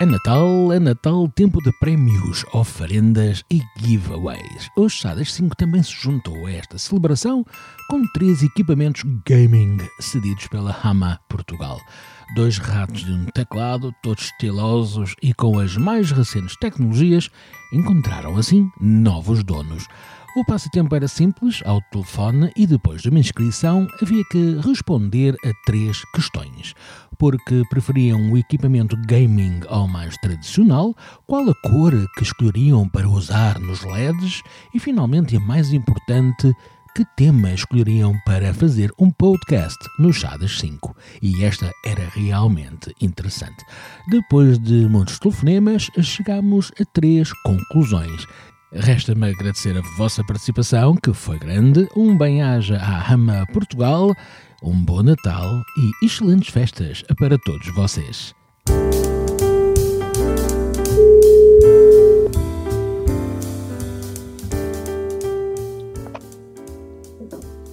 É Natal, é Natal, tempo de prémios, oferendas e giveaways. Hoje, Sadas 5 também se juntou a esta celebração com três equipamentos gaming cedidos pela Hama Portugal. Dois ratos de um teclado, todos estilosos e com as mais recentes tecnologias, encontraram assim novos donos. O passatempo era simples, ao telefone, e depois de uma inscrição havia que responder a três questões. Porque preferiam o equipamento gaming ao mais tradicional, qual a cor que escolheriam para usar nos LEDs e, finalmente, a mais importante, que tema escolheriam para fazer um podcast no Chadas 5. E esta era realmente interessante. Depois de muitos telefonemas, chegamos a três conclusões Resta-me agradecer a vossa participação, que foi grande. Um bem-aja à Rama Portugal, um bom Natal e excelentes festas para todos vocês.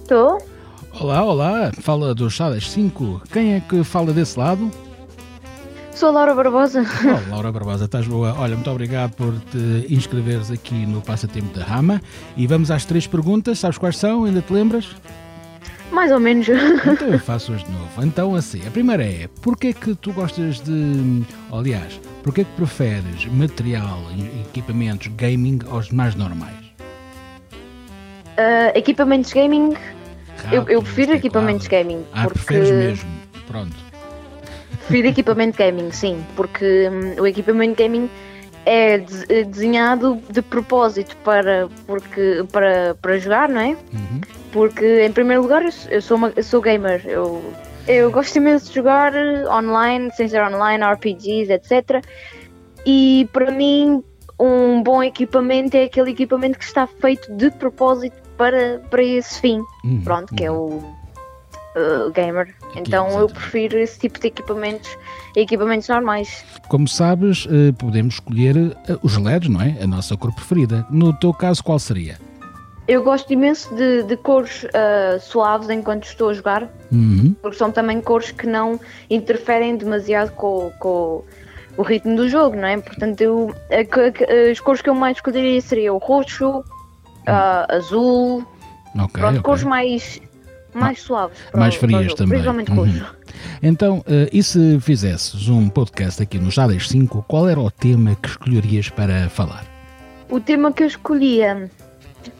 Estou? Olá, olá, fala do Chadas 5. Quem é que fala desse lado? Sou a Laura Barbosa. Oh, Laura Barbosa, estás boa. Olha, muito obrigado por te inscreveres aqui no Passatempo da Rama. E vamos às três perguntas. Sabes quais são? Ainda te lembras? Mais ou menos. Então eu faço-as de novo. Então assim, a primeira é, porquê que tu gostas de... Aliás, porquê que preferes material e equipamentos gaming aos mais normais? Uh, equipamentos gaming... eu, eu prefiro equipamentos gaming. Ah, porque... preferes mesmo. Pronto. Prefiro equipamento gaming, sim, porque hum, o equipamento gaming é eh, desenhado de propósito para, porque, para, para jogar, não é? Uhum. Porque, em primeiro lugar, eu sou, uma, eu sou gamer. Eu, eu gosto imenso de jogar online, sem ser online, RPGs, etc. E para mim, um bom equipamento é aquele equipamento que está feito de propósito para, para esse fim. Uhum. Pronto, que é o uh, gamer. Então eu prefiro esse tipo de equipamentos equipamentos normais. Como sabes, uh, podemos escolher uh, os LEDs, não é? A nossa cor preferida. No teu caso, qual seria? Eu gosto imenso de, de cores uh, suaves enquanto estou a jogar, uhum. porque são também cores que não interferem demasiado com, com o ritmo do jogo, não é? Portanto, eu, as cores que eu mais escolheria seria o roxo, uh, azul, okay, pronto, okay. cores mais mais suaves. mais frias também. Principalmente uhum. Então, uh, e se fizesses um podcast aqui no Jades 5, qual era o tema que escolherias para falar? O tema que eu escolhia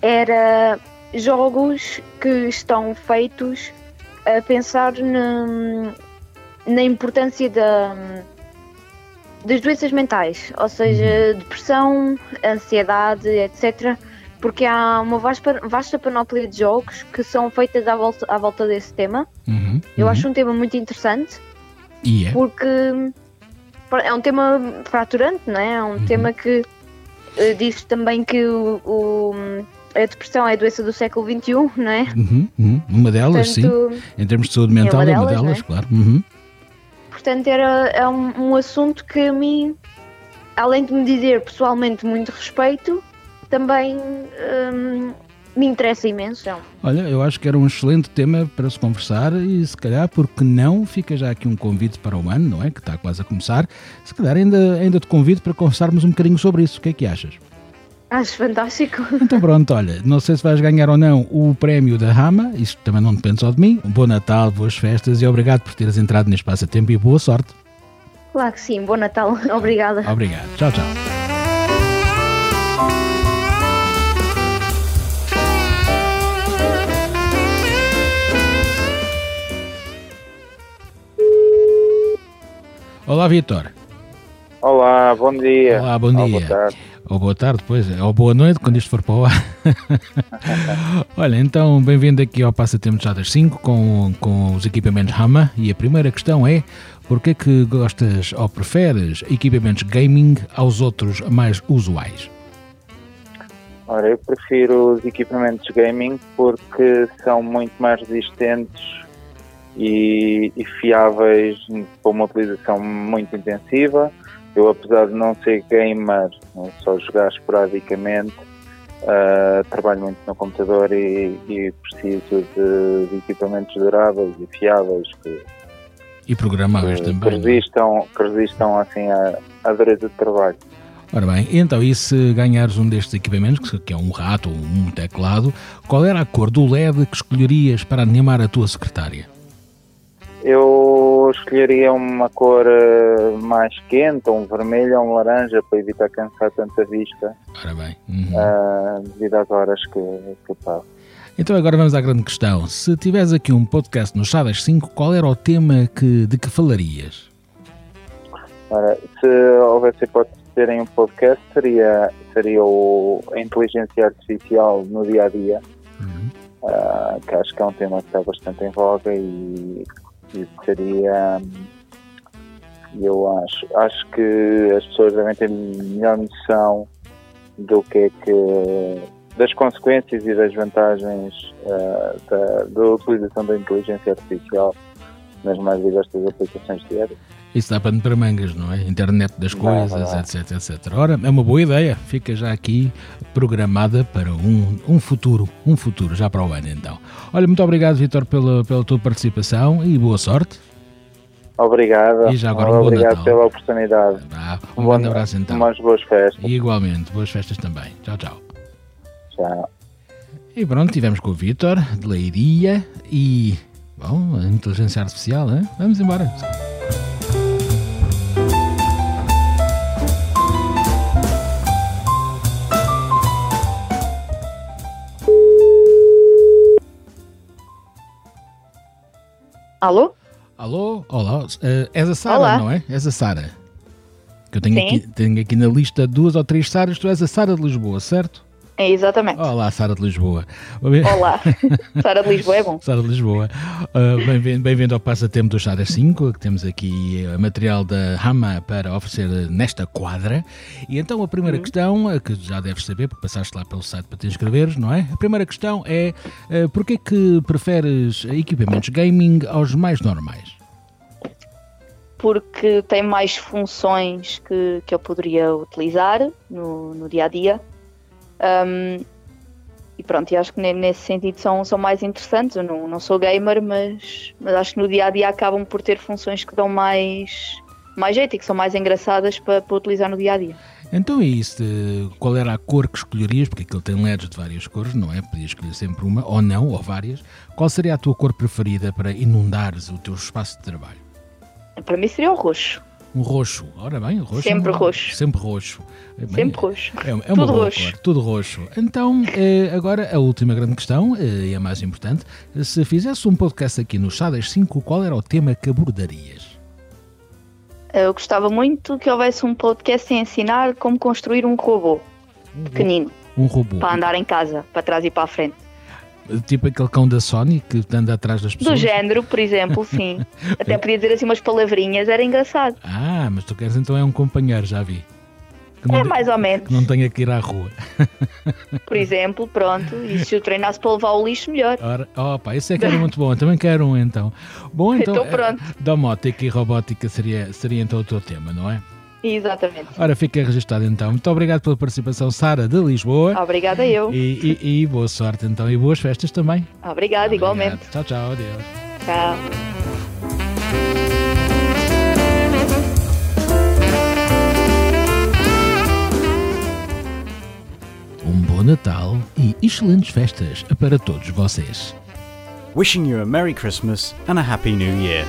era jogos que estão feitos a pensar na, na importância da, das doenças mentais, ou seja, uhum. depressão, ansiedade, etc porque há uma vasta, vasta panóplia de jogos que são feitas à volta, à volta desse tema. Uhum, Eu uhum. acho um tema muito interessante. E é? Porque é um tema fraturante, não é? É um uhum. tema que uh, diz também que o, o, a depressão é a doença do século XXI, não é? Uhum, uhum. uma delas, Portanto, sim. Em termos de saúde mental, é uma delas, é delas é? claro. Uhum. Portanto, era, é um, um assunto que a mim, além de me dizer pessoalmente muito respeito, também hum, me interessa imenso. Olha, eu acho que era um excelente tema para se conversar e se calhar, porque não, fica já aqui um convite para o ano, não é? Que está quase a começar. Se calhar ainda, ainda te convido para conversarmos um bocadinho sobre isso. O que é que achas? Acho fantástico. Então pronto, olha, não sei se vais ganhar ou não o prémio da Rama, isso também não depende só de mim. Um bom Natal, boas festas e obrigado por teres entrado neste passatempo e boa sorte. Claro que sim, bom Natal, obrigada. Obrigado, tchau, tchau. Olá, Vitor. Olá, bom dia. Olá, bom dia. Ou boa tarde. Ou boa tarde, pois, ou boa noite, quando isto for para o ar. Olha, então, bem-vindo aqui ao Passatempo já das 5 com, com os equipamentos Hama. E a primeira questão é, porquê que gostas ou preferes equipamentos gaming aos outros mais usuais? Ora, eu prefiro os equipamentos gaming porque são muito mais resistentes e, e fiáveis para uma utilização muito intensiva. Eu, apesar de não ser gamer, só jogar esporadicamente, uh, trabalho muito no computador e, e preciso de, de, equipamentos duráveis e fiáveis que, E programáveis que, também. Que é? resistam, que resistam assim à, à dureza de trabalho. Ora bem, então e se ganhares um destes equipamentos, que é um rato ou um teclado, qual era a cor do LED que escolherias para animar a tua secretária? Eu escolheria uma cor eh, mais quente, um vermelho ou um laranja, para evitar cansar tanta vista. Ora bem. Uhum. Uh, devido às horas que, que passo. Então agora vamos à grande questão. Se tivesse aqui um podcast no Chá das 5, qual era o tema que, de que falarias? Ora, se houvesse hipótese de terem um podcast, seria, seria o, a inteligência artificial no dia a dia, uhum. uh, que acho que é um tema que está bastante em voga e, e seria. Eu acho, acho que as pessoas devem ter melhor noção do que é que das consequências e das vantagens uh, da, da, utilização da inteligência artificial nas mais diversas aplicações diárias. Isso dá pano para mangas, não é? Internet das coisas, etc, etc. Ora, é uma boa ideia. Fica já aqui programada para um, um futuro, um futuro, já para o ano então. Olha, muito obrigado, Vitor, pela, pela tua participação e boa sorte. Obrigado. E já agora um Obrigado Natal. pela oportunidade. Ah, um, um grande abraço então. Umas boas festas. E igualmente, boas festas também. Tchau, tchau. Tchau. E pronto, tivemos com o Vitor, de Leiria e. Bom, a inteligência artificial, hein? Vamos embora. Alô? Alô? Olá. Uh, és a Sara, não é? És a Sara. Que eu tenho Sim. aqui, tenho aqui na lista duas ou três Saras. Tu és a Sara de Lisboa, certo? É, exatamente. Olá, Sara de Lisboa. Olá. Sara de Lisboa é bom. Sara de Lisboa. Uh, Bem-vindo bem ao passatempo do Chá das 5, que temos aqui uh, material da Rama para oferecer nesta quadra. E então a primeira questão, uh, que já deves saber, porque passaste lá pelo site para te inscreveres, não é? A primeira questão é, uh, porquê que preferes equipamentos gaming aos mais normais? Porque tem mais funções que, que eu poderia utilizar no, no dia a dia. Um, e pronto, e acho que ne- nesse sentido são, são mais interessantes. Eu não, não sou gamer, mas, mas acho que no dia a dia acabam por ter funções que dão mais, mais jeito e que são mais engraçadas para, para utilizar no dia a dia. Então é isso, de qual era a cor que escolherias, porque aquilo tem LEDs de várias cores, não é? Podias escolher sempre uma, ou não, ou várias. Qual seria a tua cor preferida para inundares o teu espaço de trabalho? Para mim seria o roxo. Um roxo, ora bem, roxo. Sempre é um- roxo. Sempre roxo. É bem, Sempre roxo. É, é uma Tudo roxo. cor, tudo roxo. Então, eh, agora a última grande questão, eh, e a mais importante: se fizesse um podcast aqui no Chá das 5, qual era o tema que abordarias? Eu gostava muito que houvesse um podcast a ensinar como construir um robô pequenino Um robô. para andar em casa, para trás e para a frente. Tipo aquele cão da Sony que anda atrás das Do pessoas. género, por exemplo, sim. Até podia dizer assim umas palavrinhas, era engraçado. Ah, mas tu queres então é um companheiro, já vi. É mais ou menos. que não tenha que ir à rua. Por exemplo, pronto. E se eu treinasse para levar o lixo, melhor. Ora, opa, esse é que era muito bom. Eu também quero um então. Bom, então. Pronto. eh, Domótica e robótica seria, seria então o teu tema, não é? Exatamente. Ora, fica registado então. Muito obrigado pela participação, Sara de Lisboa. Obrigada eu. E, e- e boa sorte então e boas festas também. Obrigada, igualmente. Tchau, tchau, adeus. Tchau. Um bom Natal e excelentes festas para todos vocês. Wishing you a Merry Christmas and a Happy New Year.